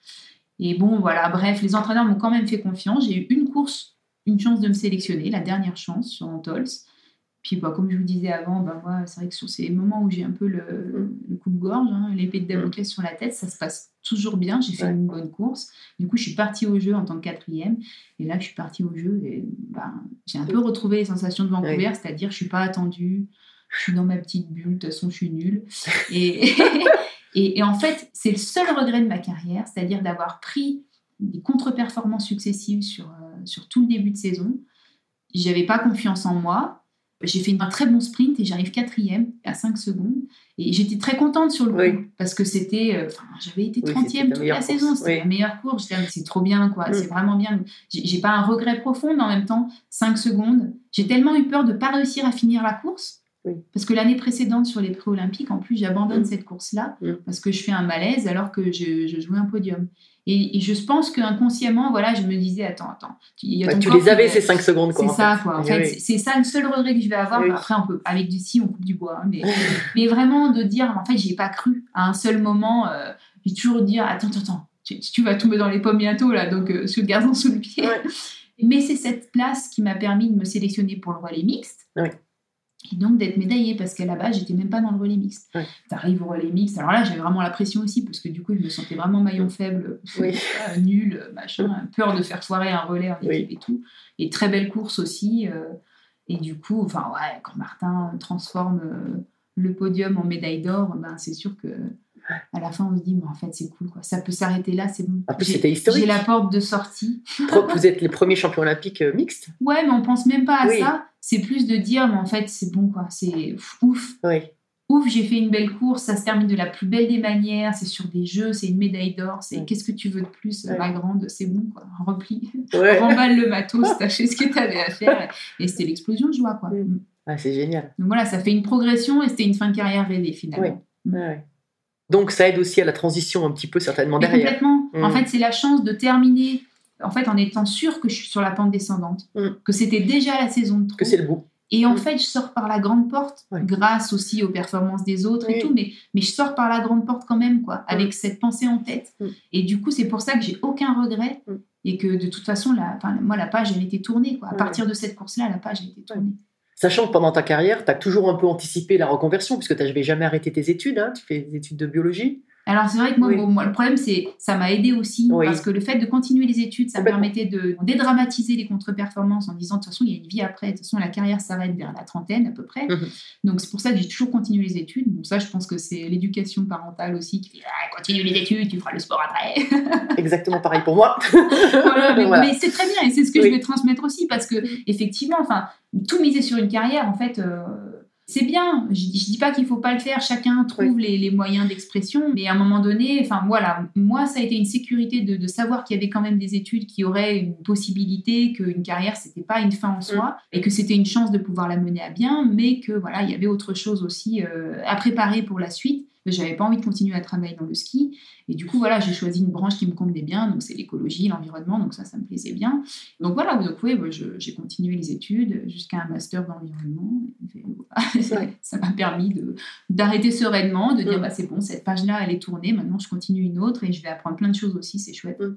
Et bon, voilà, bref, les entraîneurs m'ont quand même fait confiance. J'ai eu une course, une chance de me sélectionner, la dernière chance sur Antols. Puis, bah, comme je vous disais avant, bah, moi, c'est vrai que sur ces moments où j'ai un peu le, le coup de gorge, hein, l'épée de Damoclès sur la tête, ça se passe toujours bien. J'ai fait Ouais. une bonne course. Du coup, je suis partie au jeu en tant que quatrième. Et là, je suis partie au jeu et bah, j'ai un peu retrouvé les sensations de Vancouver, Ouais. c'est-à-dire je suis pas attendue, je suis dans ma petite bulle, de toute façon, je suis nulle. Et, et, et en fait, c'est le seul regret de ma carrière, c'est-à-dire d'avoir pris des contre-performances successives sur, euh, sur tout le début de saison. J'avais pas confiance en moi. J'ai fait un très bon sprint et j'arrive quatrième à 5 secondes. Et j'étais très contente sur le coup Oui. parce que c'était. euh, enfin, J'avais été Oui, 30e c'était ta toute la course. saison. C'était Oui. la meilleure course. C'est trop bien, quoi. Mm. C'est vraiment bien. J'ai j'ai pas un regret profond, mais en même temps, 5 secondes. J'ai tellement eu peur de pas réussir à finir la course. Oui. Parce que l'année précédente, sur les pré-olympiques, en plus, j'abandonne Mm. cette course-là Mm. parce que je fais un malaise alors que je, je jouais un podium. Et, et je pense qu'inconsciemment, voilà, je me disais, attends, attends. Il y a Ouais, ton tu corps les avais va- ces 5 secondes. quoi, c'est ça, fait. quoi. En Oui, fait, oui. c'est- ça le seul regret que je vais avoir. Bah, Après, on peut, avec du si, on coupe du bois. hein, mais, mais vraiment, de dire, en fait, j'y ai pas cru à un seul moment. euh, j'ai toujours dit, attends, attends, attends, tu, tu vas tomber dans les pommes bientôt, là, donc euh, ce gazon sous le pied. Mais c'est cette place qui m'a permis de me sélectionner pour le relais mixte. Et donc d'être médaillée, parce qu'à la base, j'étais même pas dans le relais mixte. Ouais. T'arrives au relais mixte. Alors là, j'avais vraiment la pression aussi, parce que du coup, je me sentais vraiment maillon faible, Oui. euh, nul, machin, peur de faire foirer un relais en Oui. équipe et tout. Et très belle course aussi. euh, et du coup, enfin, ouais, quand Martin transforme euh, le podium en médaille d'or, ben, c'est sûr que À la fin, on se dit, mais en fait, c'est cool, quoi. Ça peut s'arrêter là, c'est bon. En plus, c'était historique. J'ai la porte de sortie. Vous êtes les premiers champions olympiques euh, mixtes. Ouais, mais on pense même pas à Oui. ça. C'est plus de dire, mais en fait, c'est bon, quoi. C'est ouf. Oui. Ouf, j'ai fait une belle course, ça se termine de la plus belle des manières, c'est sur des jeux, c'est une médaille d'or, c'est qu'est-ce que tu veux de plus, ma grande, c'est bon, quoi. Replie, Ouais. remballe le matos, t'as fait ce que t'avais à faire. Et c'était l'explosion de joie, quoi. Mm. Ah, c'est génial. Donc voilà, ça fait une progression et c'était une fin de carrière rêvée, finalement. Ouais, ouais. Donc, ça aide aussi à la transition un petit peu, certainement, Mais derrière. complètement. Mm. En fait, c'est la chance de terminer, en fait, en étant sûr que je suis sur la pente descendante, Mm. que c'était déjà la saison de trop. Que c'est le bout. Et en Mm. fait, je sors par la grande porte, Ouais. grâce aussi aux performances des autres et tout, mais, mais je sors par la grande porte quand même, quoi, avec cette pensée en tête. Mm. Et du coup, c'est pour ça que j'ai aucun regret Mm. et que de toute façon, la, moi, la page, elle était tournée, quoi. À partir de cette course-là, la page, elle était tournée. Sachant que pendant ta carrière, tu as toujours un peu anticipé la reconversion, puisque tu n'avais jamais arrêté tes études. hein. Tu fais des études de biologie. Alors c'est vrai que moi, Oui. bon, moi, le problème c'est ça m'a aidé aussi Oui. parce que le fait de continuer les études, ça me permettait de dédramatiser les contre-performances en disant de toute façon il y a une vie après, de toute façon la carrière s'arrête vers la trentaine à peu près. Mhm. Donc c'est pour ça que j'ai toujours continué les études. Donc ça je pense que c'est l'éducation parentale aussi qui fait ah, continue les études, tu feras le sport après. Exactement pareil pour moi. voilà, mais, Voilà. mais c'est très bien et c'est ce que Oui. je vais transmettre aussi parce que effectivement, enfin, tout miser sur une carrière, en fait, euh, c'est bien. Je, je dis pas qu'il faut pas le faire. Chacun trouve les, les moyens d'expression, mais à un moment donné, enfin voilà, moi ça a été une sécurité de, de savoir qu'il y avait quand même des études qui auraient une possibilité, qu'une carrière c'était pas une fin en soi et que c'était une chance de pouvoir la mener à bien, mais que voilà, il y avait autre chose aussi euh, à préparer pour la suite. J'avais pas envie de continuer à travailler dans le ski. Et du coup, voilà, j'ai choisi une branche qui me convenait bien. Donc, c'est l'écologie, l'environnement. Donc, ça, ça me plaisait bien. Donc, voilà. Donc, oui, je- j'ai continué les études jusqu'à un master d'environnement. Voilà, Ouais. ça m'a permis d'arrêter sereinement, de dire, Mm. bah, c'est bon, cette page-là, elle est tournée. Maintenant, je continue une autre et je vais apprendre plein de choses aussi. C'est chouette. Ouais,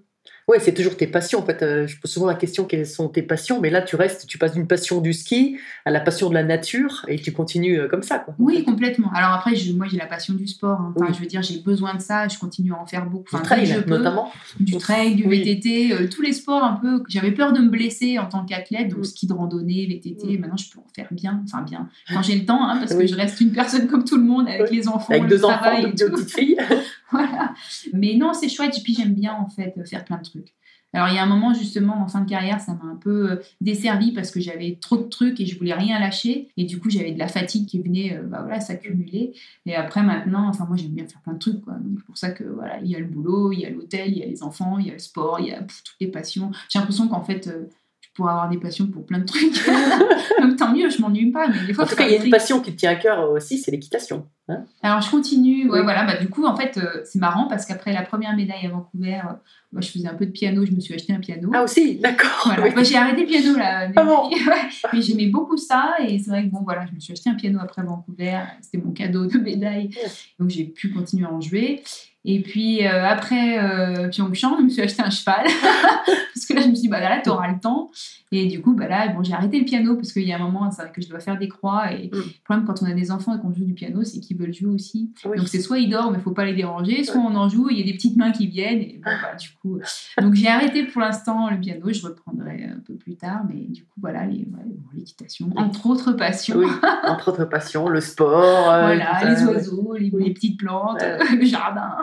c'est toujours tes passions. En fait, Euh, je pose souvent la question quelles sont tes passions, mais là, tu restes, tu passes d'une passion du ski à la passion de la nature et tu continues euh, comme ça. Quoi, en Oui, fait. complètement. Alors après, je- moi, j'ai la passion du sport. hein. Enfin, Oui. je veux dire, j'ai besoin de ça. Je continue à en faire beaucoup. Du Enfin, trail, je peux. notamment. du trail, du Oui. VTT, euh, tous les sports un peu. J'avais peur de me blesser en tant qu'athlète, donc Mm. ski de randonnée, VTT. Mm. Maintenant, je peux en faire bien, enfin bien, quand j'ai le temps, hein, parce que je reste une personne comme tout le monde avec les enfants, Avec le deux enfants, travail deux, et deux petites filles. Voilà. Mais non, c'est chouette. Et puis j'aime bien en fait faire plein trucs. Alors il y a un moment justement en fin de carrière, ça m'a un peu euh, desservi parce que j'avais trop de trucs et je voulais rien lâcher. Et du coup j'avais de la fatigue qui venait, euh, bah voilà, s'accumuler. Et après maintenant, enfin moi j'aime bien faire plein de trucs quoi. Donc c'est pour ça que voilà, il y a le boulot, il y a l'hôtel, il y a les enfants, il y a le sport, il y a toutes les passions. J'ai l'impression qu'en fait euh, pourras avoir des passions pour plein de trucs. Donc tant mieux, je m'ennuie pas. Mais des fois En tout cas, il y a une passion qui te tient à cœur aussi, c'est l'équitation. hein. alors je continue, ouais, Oui. voilà. Bah, du coup, en fait, euh, c'est marrant parce qu'après la première médaille à Vancouver, euh, moi, je faisais un peu de piano, je me suis acheté un piano. Ah aussi, d'accord. Voilà. Oui. Bah, j'ai arrêté le piano là. Ah bon. Mais j'aimais beaucoup ça et c'est vrai que bon voilà, je me suis acheté un piano après Vancouver, c'était mon cadeau de médaille, donc j'ai pu continuer à en jouer. Et puis euh, après euh, Pyeongchang, je me suis acheté un cheval parce que là je me suis dit bah là t'auras le temps et du coup bah là bon j'ai arrêté le piano parce qu'il y a un moment c'est vrai que je dois faire des croix et Mm. le problème quand on a des enfants et qu'on joue du piano c'est qu'ils veulent jouer aussi. Oui. Donc c'est soit ils dorment mais faut pas les déranger, soit on en joue il y a des petites mains qui viennent et bon, bah, du coup euh, donc j'ai arrêté pour l'instant le piano, je reprendrai un peu plus tard mais du coup voilà les- ouais, bon, l'équitation entre autres passions. Oui, entre autres passions, le sport. euh, Voilà, les oiseaux, les, les petites plantes, le jardin.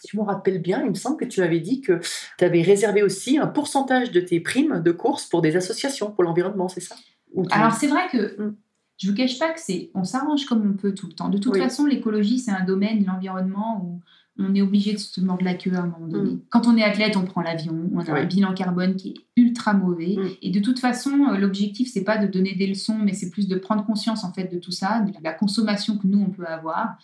Si je me rappelle bien, il me semble que tu avais dit que tu avais réservé aussi un pourcentage de tes primes de course pour des associations pour l'environnement, c'est ça? Alors c'est vrai que Mm. je vous cache pas que c'est, on s'arrange comme on peut tout le temps. De toute Oui. façon, l'écologie c'est un domaine, l'environnement où on est obligé de se mordre la queue à un moment donné. Mm. Quand on est athlète, on prend l'avion, on a un bilan carbone qui est ultra mauvais. Mm. Et de toute façon, euh, l'objectif c'est pas de donner des leçons, mais c'est plus de prendre conscience en fait de tout ça, de la consommation que nous on peut avoir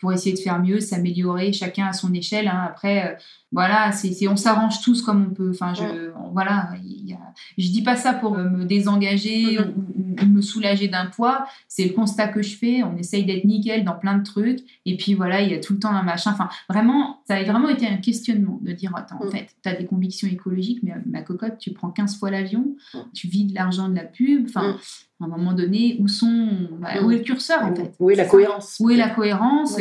pour essayer de faire mieux, s'améliorer, chacun à son échelle. hein. Après, euh, voilà, c'est, on s'arrange tous comme on peut. Enfin, je, voilà, y a, je dis pas ça pour me désengager Mhm. ou, me soulager d'un poids. C'est le constat que je fais. On essaye d'être nickel dans plein de trucs. Et puis voilà, il y a tout le temps un machin. Enfin, vraiment, ça a vraiment été un questionnement de dire attends, en Mhm. fait, tu as des convictions écologiques, mais ma cocotte, tu prends 15 fois l'avion, Mhm. tu vides l'argent de la pub. Enfin, Mhm. à un moment donné, où, sont, bah, où est le curseur en fait? Où est la cohérence Où est la cohérence?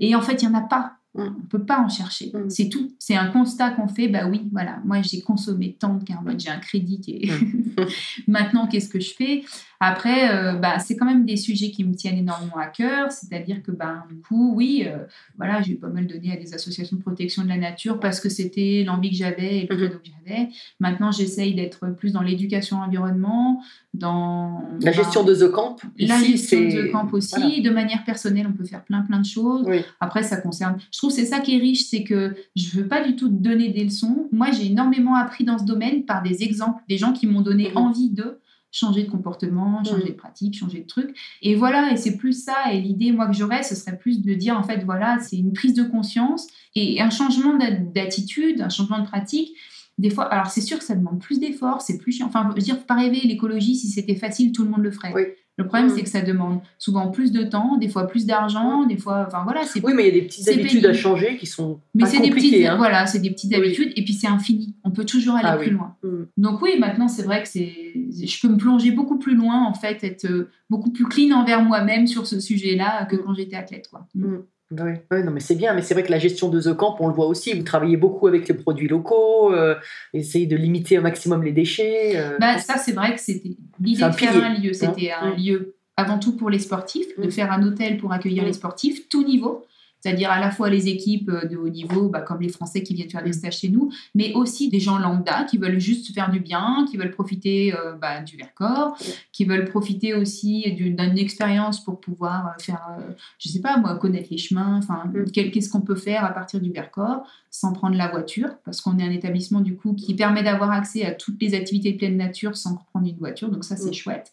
Et en fait, il n'y en a pas. On ne peut pas en chercher. Mm. C'est tout. C'est un constat qu'on fait. Bah oui, voilà. Moi, j'ai consommé tant de carbone. J'ai un crédit est. Mm. Maintenant, qu'est-ce que je fais? Après, euh, bah, c'est quand même des sujets qui me tiennent énormément à cœur, c'est-à-dire que, bah, du coup, oui, euh, voilà, j'ai pas mal donné à des associations de protection de la nature parce que c'était l'envie que j'avais et le Mhm. credo que j'avais. Maintenant, j'essaye d'être plus dans l'éducation environnement, dans La gestion de The Camp. la gestion de camp aussi, voilà. de manière personnelle, on peut faire plein plein de choses. Oui. Après, ça concerne. Je trouve que c'est ça qui est riche, c'est que je veux pas du tout donner des leçons. Moi, j'ai énormément appris dans ce domaine par des exemples, des gens qui m'ont donné Mhm. envie de changer de comportement, changer Mhm. de pratique, changer de truc. Et voilà, et c'est plus ça. Et l'idée, moi, que j'aurais, ce serait plus de dire, en fait, voilà, c'est une prise de conscience et un changement d'a- d'attitude, un changement de pratique. Des fois, alors c'est sûr que ça demande plus d'efforts, c'est plus chiant. Enfin, je veux dire, pas rêver, l'écologie, si c'était facile, tout le monde le ferait. Oui. Le problème, c'est que ça demande souvent plus de temps, des fois plus d'argent, des fois, enfin voilà, c'est Oui, mais il y a des petites habitudes pénible. à changer qui sont mais c'est des petites, hein. voilà, c'est des petites Oui. habitudes et puis c'est infini. On peut toujours aller Ah plus oui. loin. Mm. Donc oui, maintenant c'est vrai que c'est, je peux me plonger beaucoup plus loin en fait, être euh, beaucoup plus clean envers moi-même sur ce sujet-là que Mm. quand j'étais athlète quoi. Mm. Oui, non, mais c'est bien. Mais c'est vrai que la gestion de The Camp, on le voit aussi. Vous travaillez beaucoup avec les produits locaux, euh, essayez de limiter au maximum les déchets. euh. Bah, ça c'est vrai que c'était l'idée de faire un lieu, c'était un Mm. lieu avant tout pour les sportifs, de Mm. faire un hôtel pour accueillir Mm. les sportifs, tout niveau. C'est-à-dire à la fois les équipes euh, de haut niveau, bah, comme les Français qui viennent faire des stages chez nous, mais aussi des gens lambda qui veulent juste se faire du bien, qui veulent profiter euh, bah, du Vercors, qui veulent profiter aussi d'une expérience pour pouvoir euh, faire, euh, je sais pas moi, connaître les chemins, enfin, Mm. qu'est-ce qu'on peut faire à partir du Vercors sans prendre la voiture, parce qu'on est un établissement du coup qui permet d'avoir accès à toutes les activités de pleine nature sans prendre une voiture, donc ça c'est Mm. chouette.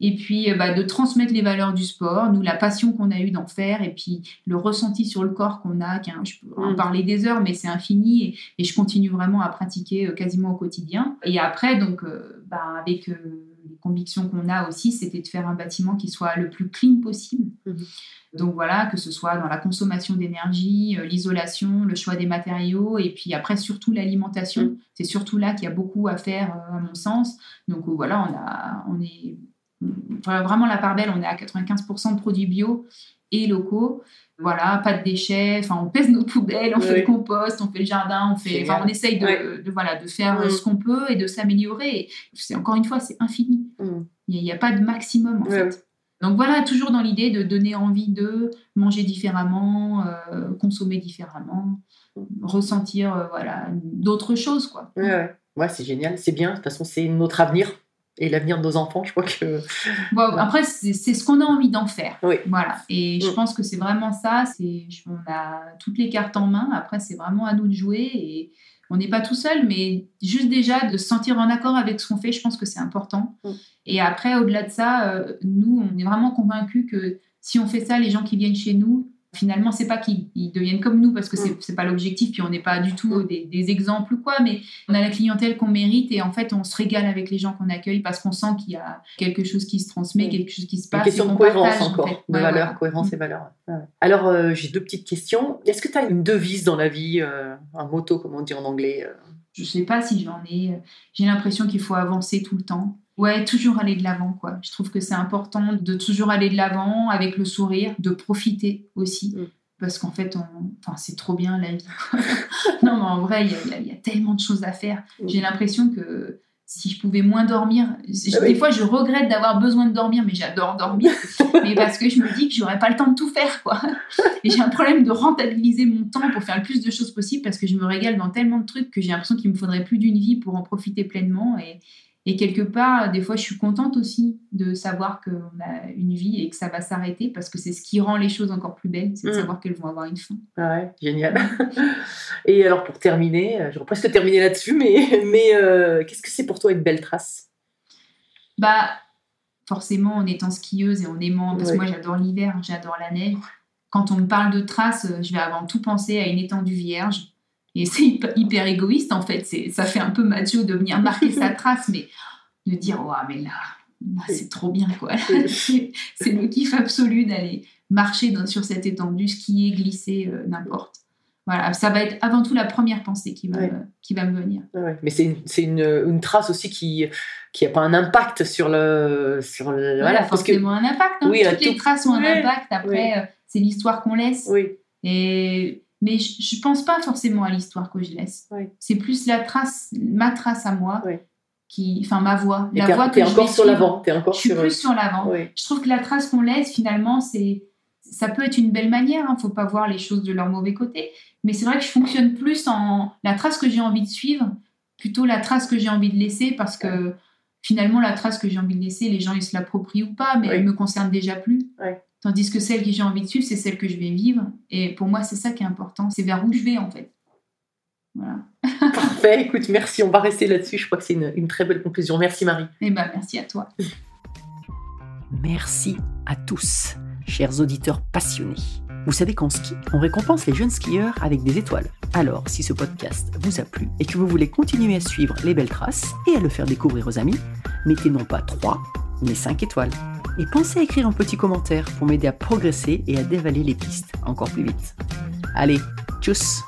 Et puis euh, bah, de transmettre les valeurs du sport, nous la passion qu'on a eue d'en faire, et puis le ressenti sur le corps qu'on a, un- je peux en Mm. parler des heures, mais c'est infini, et, et je continue vraiment à pratiquer euh, quasiment au quotidien. Et après, donc, euh, bah, avec euh, les convictions qu'on a aussi, c'était de faire un bâtiment qui soit le plus clean possible. Mhm. Donc voilà, que ce soit dans la consommation d'énergie, l'isolation, le choix des matériaux, et puis après surtout l'alimentation. Mm. C'est surtout là qu'il y a beaucoup à faire, à mon sens. Donc voilà, on, a, on est vraiment la part belle, on est à 95% de produits bio et locaux. Voilà, pas de déchets, enfin on pèse nos poubelles, on fait le compost, on fait le jardin, on fait, enfin on essaye de, Ouais. de, voilà, de faire euh, Mm. ce qu'on peut et de s'améliorer. C'est encore une fois, c'est infini. Mm. Il n'y a, pas de maximum en fait. Donc voilà, toujours dans l'idée de donner envie de manger différemment, euh, consommer différemment, ressentir euh, voilà d'autres choses quoi. Ouais, ouais. Ouais, c'est génial, c'est bien. De toute façon, c'est notre avenir et l'avenir de nos enfants. Je crois que. Bon, après c'est ce qu'on a envie d'en faire. Oui. Voilà. Et je Mm. pense que c'est vraiment ça. C'est on a toutes les cartes en main. Après c'est vraiment à nous de jouer et on n'est pas tout seul, mais juste déjà de se sentir en accord avec ce qu'on fait, je pense que c'est important. Mm. Et après, au-delà de ça, euh, nous, on est vraiment convaincus que si on fait ça, les gens qui viennent chez nous, finalement, c'est pas qu'ils ils deviennent comme nous parce que c'est Mm. c'est pas l'objectif, puis on n'est pas du tout Mm. des, des exemples ou quoi, mais on a la clientèle qu'on mérite et en fait, on se régale avec les gens qu'on accueille parce qu'on sent qu'il y a quelque chose qui se transmet, Mm. quelque chose qui se Une passe. question et de cohérence partage, en encore, fait. de Ouais, valeur, cohérence Mm. et valeur. Ouais. Alors, euh, j'ai deux petites questions. Est-ce que tu as une devise dans la vie, euh, un motto, comme on dit en anglais euh? Je sais pas si j'en ai. J'ai l'impression qu'il faut avancer tout le temps. Ouais, toujours aller de l'avant, quoi. Je trouve que c'est important de toujours aller de l'avant avec le sourire, de profiter aussi. Mm. Parce qu'en fait, on... enfin, c'est trop bien la vie. non, mais en vrai, il y y, a- il y a tellement de choses à faire. Mm. J'ai l'impression que si je pouvais moins dormir, je- Ah oui. des fois je regrette d'avoir besoin de dormir, mais j'adore dormir. mais parce que je me dis que j'aurais pas le temps de tout faire, quoi. Et j'ai un problème de rentabiliser mon temps pour faire le plus de choses possible parce que je me régale dans tellement de trucs que j'ai l'impression qu'il me faudrait plus d'une vie pour en profiter pleinement. Et, et quelque part, des fois, je suis contente aussi de savoir qu'on a une vie et que ça va s'arrêter parce que c'est ce qui rend les choses encore plus belles, c'est de Mm. savoir qu'elles vont avoir une fin. Ah Ouais, génial. Et alors, pour terminer, euh, j'aurais presque terminé là-dessus, mais, mais euh, qu'est-ce que c'est pour toi une belle trace? Bah, forcément, en étant skieuse et en aimant, parce Ouais. que moi j'adore l'hiver, j'adore la neige. Quand on me parle de traces, euh, je vais avant tout penser à une étendue vierge. Et c'est hyper, égoïste en fait. C'est, ça fait un peu macho de venir marquer sa trace, mais de dire, ouais, mais là, là, c'est trop bien quoi. c'est, le kiff absolu d'aller marcher dans- sur cette étendue, skier, glisser, euh, n'importe. Voilà, ça va être avant tout la première pensée qui va, Ouais. me- qui va me venir. Ouais. Mais c'est une, c'est une, une trace aussi qui qui a pas un impact sur le sur le Voilà, parce que forcément un impact. hein. Oui, Toutes les traces ont un impact. Après, euh, c'est l'histoire qu'on laisse. oui Et... Mais je, je pense pas forcément à l'histoire que je laisse. Oui. C'est plus la trace, ma trace à moi, Oui. qui, enfin ma voie, Et la voie que je encore sur l'avant. Encore Je suis sur. plus sur l'avant. Oui. Je trouve que la trace qu'on laisse, finalement, c'est ça peut être une belle manière. Il faut pas voir les choses de leur mauvais côté. Mais c'est vrai que je fonctionne plus en la trace que j'ai envie de suivre, plutôt la trace que j'ai envie de laisser, parce que finalement, la trace que j'ai envie de laisser, les gens ils se l'approprient ou pas, mais elle me concerne déjà plus. Tandis que celle que j'ai envie de suivre, c'est celle que je vais vivre. Et pour moi, c'est ça qui est important. C'est vers où je vais en fait. Voilà. Parfait. Écoute, merci. On va rester là-dessus. Je crois que c'est une, une très belle conclusion. Merci Marie. Et ben merci à toi. Merci à tous, chers auditeurs passionnés. Vous savez qu'en ski, on récompense les jeunes skieurs avec des étoiles. Alors, si ce podcast vous a plu et que vous voulez continuer à suivre les belles traces et à le faire découvrir aux amis, mettez non pas 3, mais 5 étoiles. Et pensez à écrire un petit commentaire pour m'aider à progresser et à dévaler les pistes encore plus vite. Allez, tchuss